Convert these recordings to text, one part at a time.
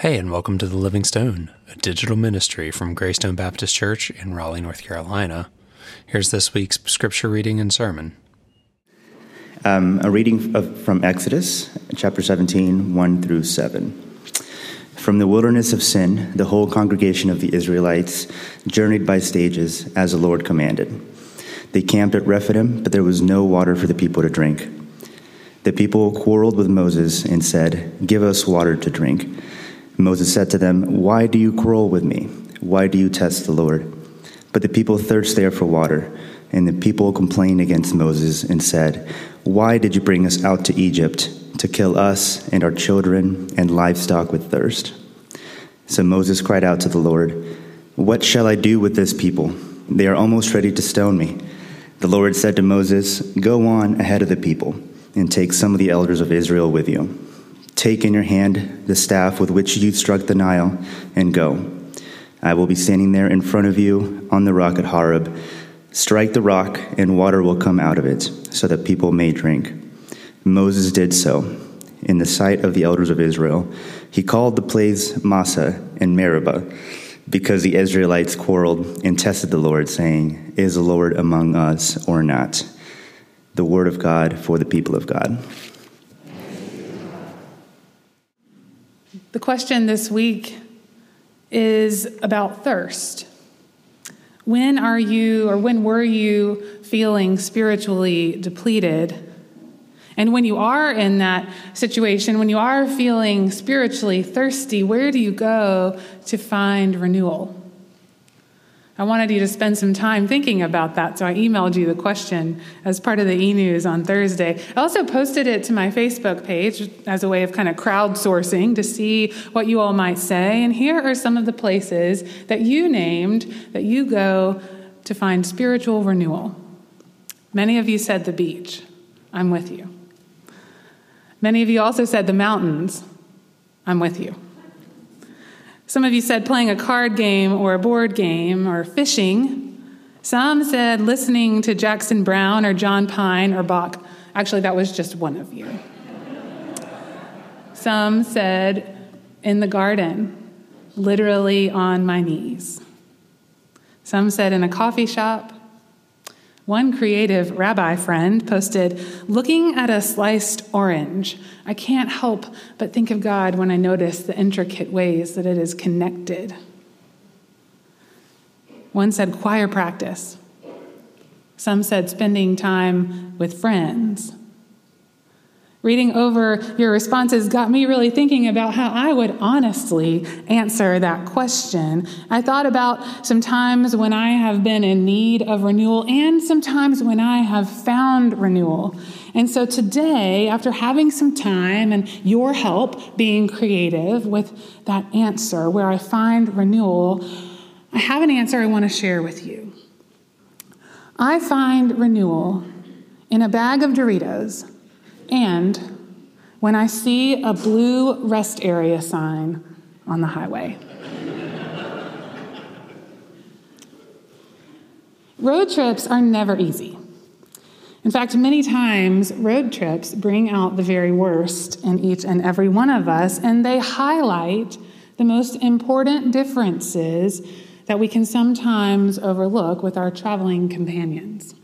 Hey, and welcome to The Living Stone, a digital ministry from Greystone Baptist Church in Raleigh, North Carolina. Here's this week's scripture reading and sermon. Um, a reading of, from Exodus, chapter 17, 1 through 7. From the wilderness of sin, the whole congregation of the Israelites journeyed by stages as the Lord commanded. They camped at Rephidim, but there was no water for the people to drink. The people quarreled with Moses and said, Give us water to drink. Moses said to them, Why do you quarrel with me? Why do you test the Lord? But the people thirst there for water. And the people complained against Moses and said, Why did you bring us out to Egypt to kill us and our children and livestock with thirst? So Moses cried out to the Lord, What shall I do with this people? They are almost ready to stone me. The Lord said to Moses, Go on ahead of the people and take some of the elders of Israel with you. Take in your hand the staff with which you struck the Nile, and go. I will be standing there in front of you on the rock at Horeb. Strike the rock, and water will come out of it, so that people may drink. Moses did so. In the sight of the elders of Israel, he called the place Massah and Meribah, because the Israelites quarreled and tested the Lord, saying, Is the Lord among us or not? The word of God for the people of God. The question this week is about thirst. When are you, or when were you feeling spiritually depleted? And when you are in that situation, when you are feeling spiritually thirsty, where do you go to find renewal? I wanted you to spend some time thinking about that, so I emailed you the question as part of the e news on Thursday. I also posted it to my Facebook page as a way of kind of crowdsourcing to see what you all might say. And here are some of the places that you named that you go to find spiritual renewal. Many of you said the beach. I'm with you. Many of you also said the mountains. I'm with you. Some of you said playing a card game or a board game or fishing. Some said listening to Jackson Browne or John Prine or Bach. Actually, that was just one of you. Some said in the garden, literally on my knees. Some said in a coffee shop. One creative rabbi friend posted, Looking at a sliced orange, I can't help but think of God when I notice the intricate ways that it is connected. One said choir practice. Some said spending time with friends. Reading over your responses got me really thinking about how I would honestly answer that question. I thought about some times when I have been in need of renewal and sometimes when I have found renewal. And so today, after having some time and your help being creative with that answer where I find renewal, I have an answer I want to share with you. I find renewal in a bag of Doritos and when I see a blue rest area sign on the highway. road trips are never easy. In fact, many times road trips bring out the very worst in each and every one of us, and they highlight the most important differences that we can sometimes overlook with our traveling companions.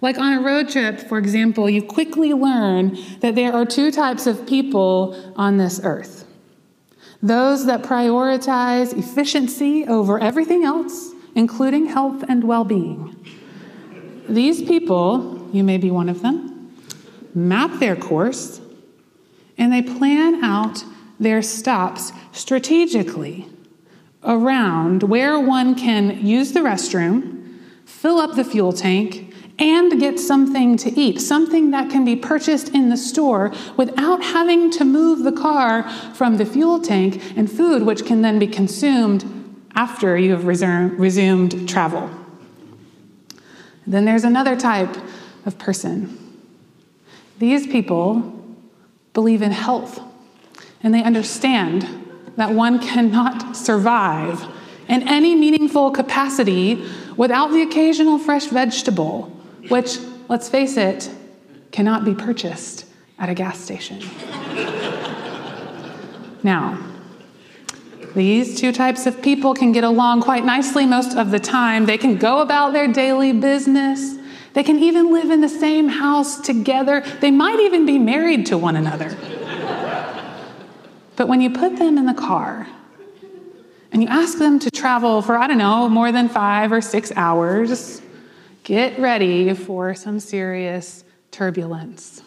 Like on a road trip, for example, you quickly learn that there are two types of people on this earth those that prioritize efficiency over everything else, including health and well being. These people, you may be one of them, map their course and they plan out their stops strategically around where one can use the restroom, fill up the fuel tank, and get something to eat, something that can be purchased in the store without having to move the car from the fuel tank, and food which can then be consumed after you have resumed travel. Then there's another type of person. These people believe in health, and they understand that one cannot survive in any meaningful capacity without the occasional fresh vegetable which, let's face it, cannot be purchased at a gas station. now, These two types of people can get along quite nicely most of the time. They can go about their daily business. They can even live in the same house together. They might even be married to one another. but when you put them in the car and you ask them to travel for, I don't know, more than five or six hours, get ready for some serious turbulence.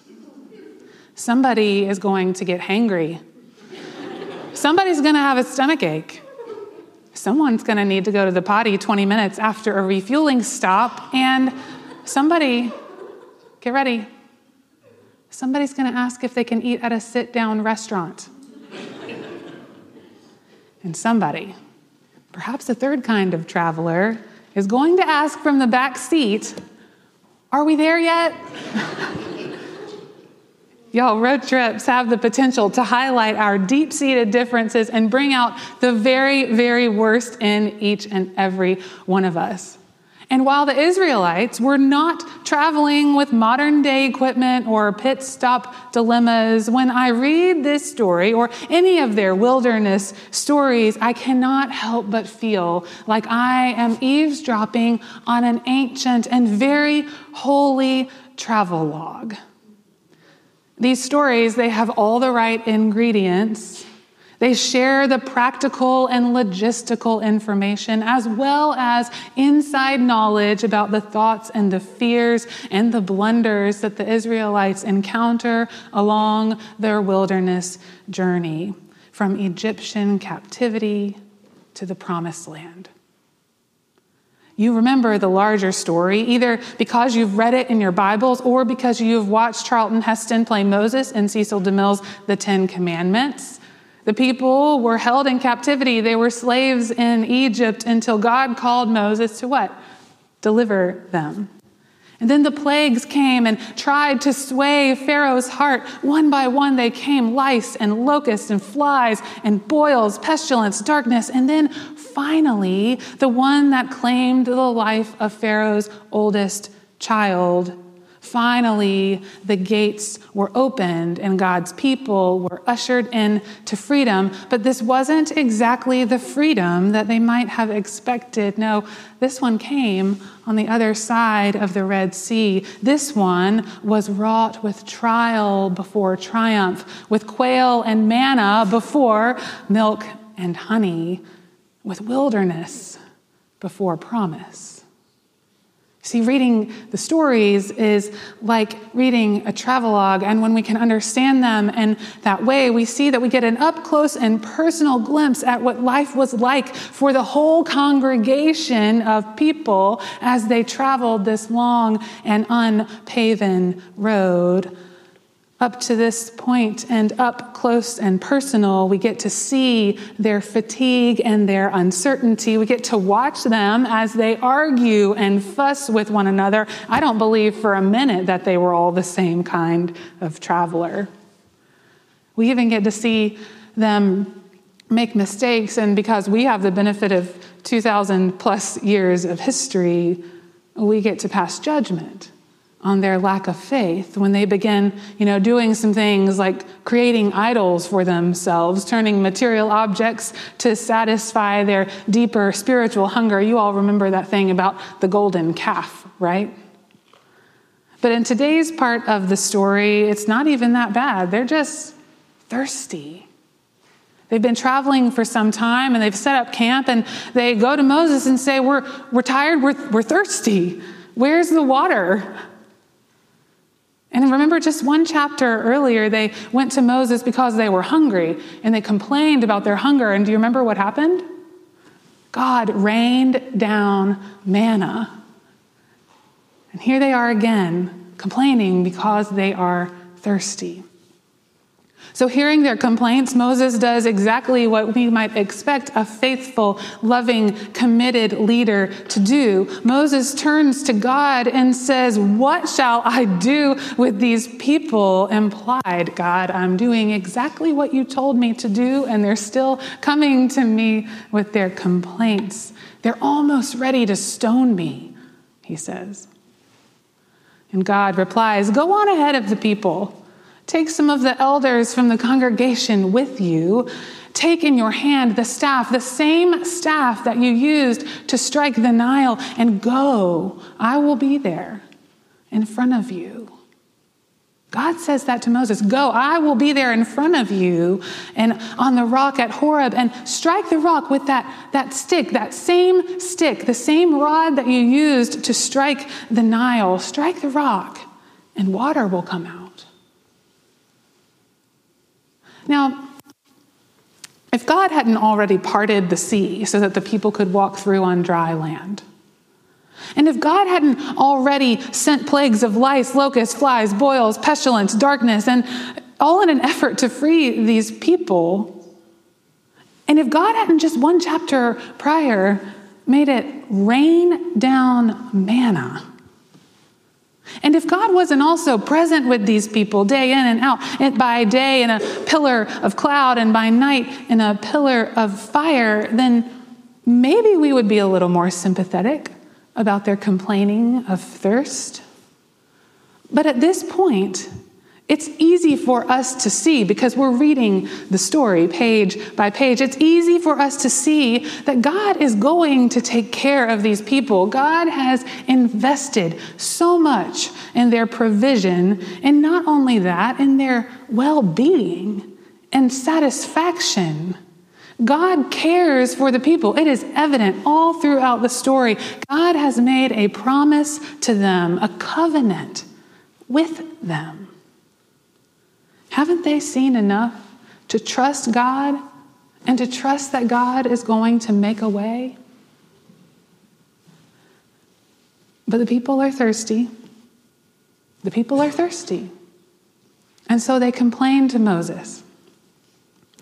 Somebody is going to get hangry. Somebody's going to have a stomach ache. Someone's going to need to go to the potty 20 minutes after a refueling stop. And somebody, get ready, somebody's going to ask if they can eat at a sit down restaurant. and somebody, perhaps a third kind of traveler, is going to ask from the back seat, Are we there yet? Y'all, road trips have the potential to highlight our deep seated differences and bring out the very, very worst in each and every one of us. And while the Israelites were not traveling with modern day equipment or pit stop dilemmas, when I read this story or any of their wilderness stories, I cannot help but feel like I am eavesdropping on an ancient and very holy travel log. These stories, they have all the right ingredients. They share the practical and logistical information as well as inside knowledge about the thoughts and the fears and the blunders that the Israelites encounter along their wilderness journey from Egyptian captivity to the promised land. You remember the larger story, either because you've read it in your Bibles or because you've watched Charlton Heston play Moses in Cecil DeMille's The Ten Commandments. The people were held in captivity. They were slaves in Egypt until God called Moses to what? Deliver them. And then the plagues came and tried to sway Pharaoh's heart. One by one, they came lice and locusts and flies and boils, pestilence, darkness. And then finally, the one that claimed the life of Pharaoh's oldest child Finally, the gates were opened and God's people were ushered in to freedom. But this wasn't exactly the freedom that they might have expected. No, this one came on the other side of the Red Sea. This one was wrought with trial before triumph, with quail and manna before milk and honey, with wilderness before promise. See, reading the stories is like reading a travelogue, and when we can understand them in that way, we see that we get an up close and personal glimpse at what life was like for the whole congregation of people as they traveled this long and unpaven road up to this point and up close and personal, we get to see their fatigue and their uncertainty. We get to watch them as they argue and fuss with one another. I don't believe for a minute that they were all the same kind of traveler. We even get to see them make mistakes, and because we have the benefit of 2,000 plus years of history, we get to pass judgment on their lack of faith when they begin, you know, doing some things like creating idols for themselves, turning material objects to satisfy their deeper spiritual hunger. You all remember that thing about the golden calf, right? But in today's part of the story, it's not even that bad. They're just thirsty. They've been traveling for some time and they've set up camp and they go to Moses and say, We're, we're tired, we're, we're thirsty. Where's the water? And remember, just one chapter earlier, they went to Moses because they were hungry and they complained about their hunger. And do you remember what happened? God rained down manna. And here they are again, complaining because they are thirsty. So, hearing their complaints, Moses does exactly what we might expect a faithful, loving, committed leader to do. Moses turns to God and says, What shall I do with these people? Implied, God, I'm doing exactly what you told me to do, and they're still coming to me with their complaints. They're almost ready to stone me, he says. And God replies, Go on ahead of the people. Take some of the elders from the congregation with you Take in your hand the staff, the same staff that you used to strike the Nile, and go. I will be there in front of you. God says that to Moses Go, I will be there in front of you and on the rock at Horeb, and strike the rock with that, that stick, that same stick, the same rod that you used to strike the Nile. Strike the rock, and water will come out. Now, if God hadn't already parted the sea so that the people could walk through on dry land, and if God hadn't already sent plagues of lice, locusts, flies, boils, pestilence, darkness, and all in an effort to free these people, and if God hadn't just one chapter prior made it rain down manna, and if God wasn't also present with these people day in and out, by day in a pillar of cloud and by night in a pillar of fire, then maybe we would be a little more sympathetic about their complaining of thirst. But at this point, it's easy for us to see because we're reading the story page by page. It's easy for us to see that God is going to take care of these people. God has invested so much in their provision, and not only that, in their well being and satisfaction. God cares for the people. It is evident all throughout the story. God has made a promise to them, a covenant with them. Haven't they seen enough to trust God and to trust that God is going to make a way? But the people are thirsty. The people are thirsty. And so they complain to Moses.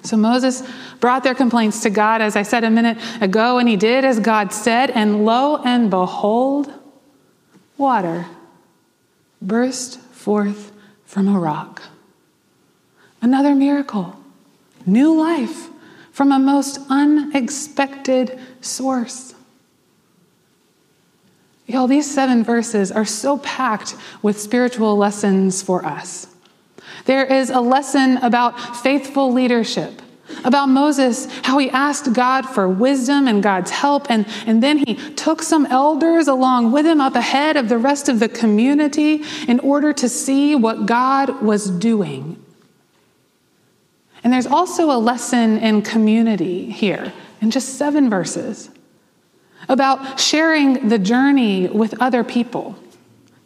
So Moses brought their complaints to God, as I said a minute ago, and he did as God said, and lo and behold, water burst forth from a rock. Another miracle, new life from a most unexpected source. Y'all, these seven verses are so packed with spiritual lessons for us. There is a lesson about faithful leadership, about Moses, how he asked God for wisdom and God's help, and, and then he took some elders along with him up ahead of the rest of the community in order to see what God was doing. And there's also a lesson in community here in just seven verses about sharing the journey with other people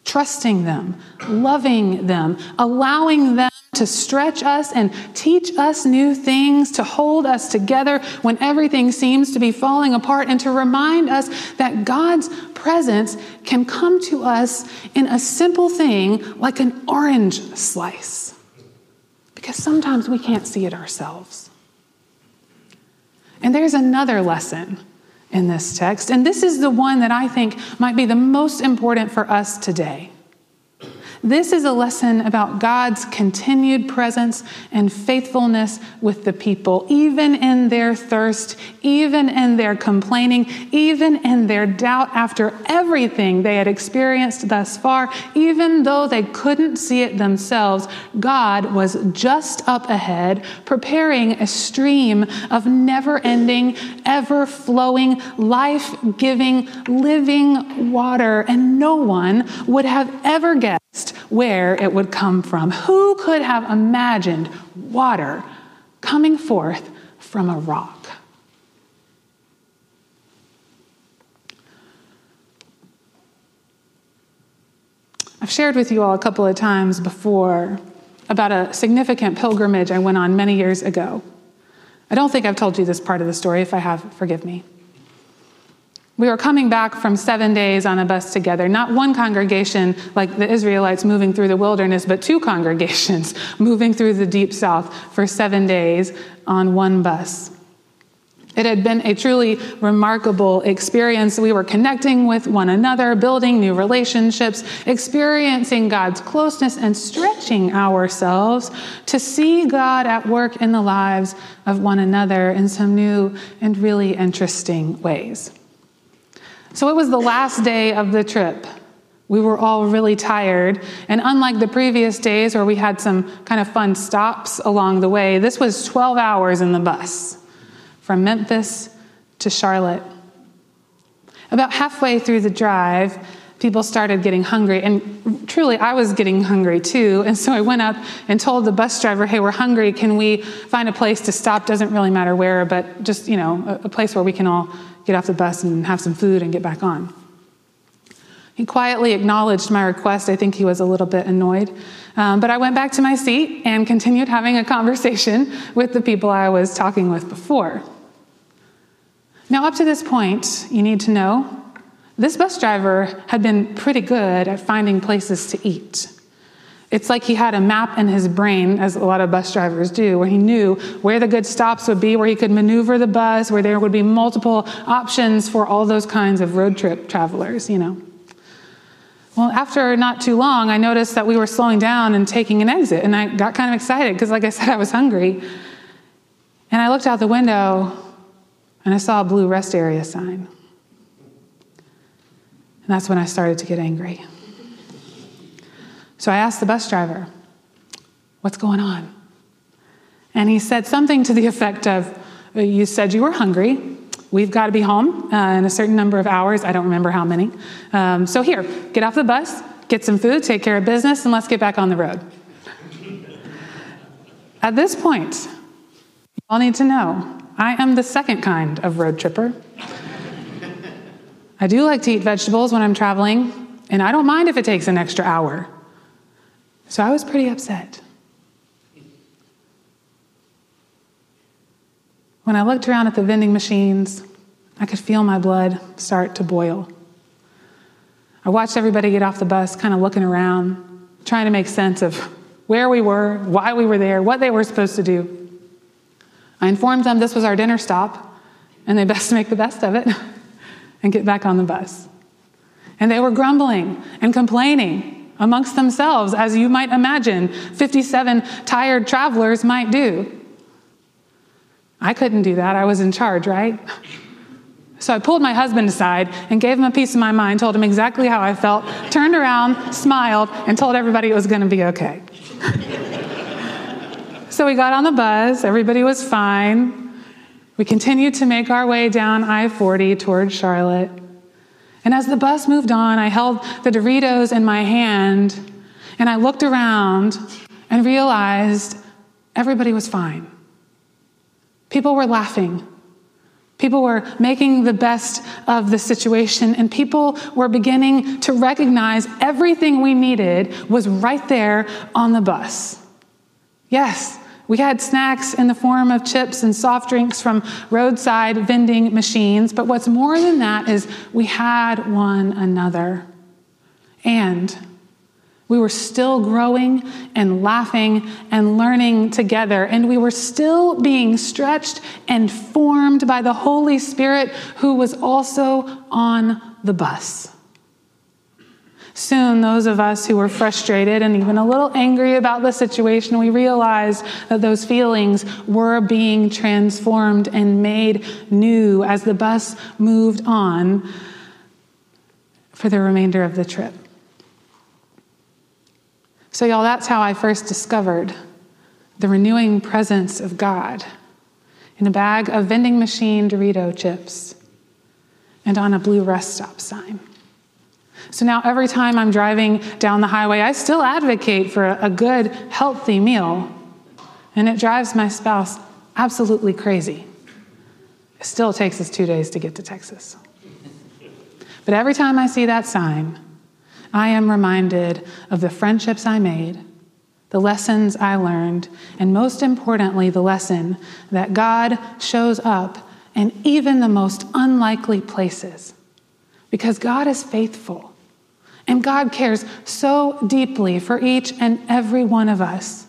trusting them, loving them, allowing them to stretch us and teach us new things, to hold us together when everything seems to be falling apart, and to remind us that God's presence can come to us in a simple thing like an orange slice. Because sometimes we can't see it ourselves. And there's another lesson in this text. And this is the one that I think might be the most important for us today. This is a lesson about God's continued presence and faithfulness with the people, even in their thirst, even in their complaining, even in their doubt after everything they had experienced thus far, even though they couldn't see it themselves. God was just up ahead, preparing a stream of never ending, ever flowing, life giving, living water, and no one would have ever guessed where it would come from. Who could have imagined water coming forth from a rock? I've shared with you all a couple of times before about a significant pilgrimage I went on many years ago. I don't think I've told you this part of the story. If I have, forgive me. We were coming back from seven days on a bus together, not one congregation like the Israelites moving through the wilderness, but two congregations moving through the deep south for seven days on one bus. It had been a truly remarkable experience. We were connecting with one another, building new relationships, experiencing God's closeness, and stretching ourselves to see God at work in the lives of one another in some new and really interesting ways. So it was the last day of the trip. We were all really tired. And unlike the previous days where we had some kind of fun stops along the way, this was 12 hours in the bus from Memphis to Charlotte. About halfway through the drive, people started getting hungry. And truly, I was getting hungry too. And so I went up and told the bus driver, hey, we're hungry. Can we find a place to stop? Doesn't really matter where, but just, you know, a, place where we can all get off the bus and have some food and get back on. He quietly acknowledged my request. I think he was a little bit annoyed. Um, but I went back to my seat and continued having a conversation with the people I was talking with before. Now, up to this point, you need to know this bus driver had been pretty good at finding places to eat. It's like he had a map in his brain, as a lot of bus drivers do, where he knew where the good stops would be, where he could maneuver the bus, where there would be multiple options for all those kinds of road trip travelers, you know. Well, after not too long, I noticed that we were slowing down and taking an exit, and I got kind of excited because, like I said, I was hungry. And I looked out the window and I saw a blue rest area sign. And that's when I started to get angry. So I asked the bus driver, What's going on? And he said something to the effect of, You said you were hungry. We've got to be home uh, in a certain number of hours. I don't remember how many. Um, so here, get off the bus, get some food, take care of business, and let's get back on the road. At this point, you all need to know I am the second kind of road tripper. I do like to eat vegetables when I'm traveling, and I don't mind if it takes an extra hour. So I was pretty upset. When I looked around at the vending machines, I could feel my blood start to boil. I watched everybody get off the bus, kind of looking around, trying to make sense of where we were, why we were there, what they were supposed to do. I informed them this was our dinner stop, and they best make the best of it. and get back on the bus. And they were grumbling and complaining amongst themselves, as you might imagine 57 tired travelers might do. I couldn't do that. I was in charge, right? So I pulled my husband aside and gave him a piece of my mind, told him exactly how I felt, turned around, smiled, and told everybody it was going to be okay. so we got on the bus, everybody was fine. We continued to make our way down I 40 towards Charlotte. And as the bus moved on, I held the Doritos in my hand and I looked around and realized everybody was fine. People were laughing. People were making the best of the situation, and people were beginning to recognize everything we needed was right there on the bus. Yes, we had snacks in the form of chips and soft drinks from roadside vending machines, but what's more than that is we had one another. And we were still growing and laughing and learning together, and we were still being stretched and formed by the Holy Spirit who was also on the bus. Soon, those of us who were frustrated and even a little angry about the situation, we realized that those feelings were being transformed and made new as the bus moved on for the remainder of the trip. So, y'all, that's how I first discovered the renewing presence of God in a bag of vending machine Dorito chips and on a blue rest stop sign. So now every time I'm driving down the highway, I still advocate for a good, healthy meal. And it drives my spouse absolutely crazy. It still takes us two days to get to Texas. But every time I see that sign, I am reminded of the friendships I made, the lessons I learned, and most importantly, the lesson that God shows up in even the most unlikely places. Because God is faithful. And God cares so deeply for each and every one of us.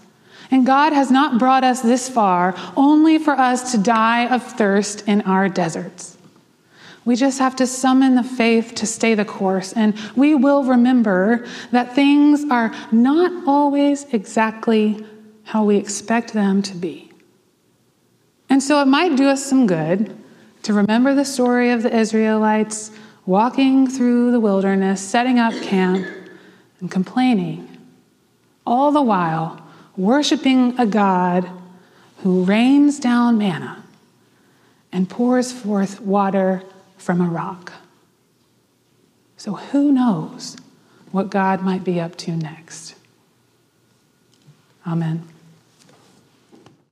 And God has not brought us this far only for us to die of thirst in our deserts. We just have to summon the faith to stay the course, and we will remember that things are not always exactly how we expect them to be. And so it might do us some good to remember the story of the Israelites walking through the wilderness, setting up camp, and complaining, all the while worshiping a God who rains down manna and pours forth water from a rock. So, who knows what God might be up to next? Amen.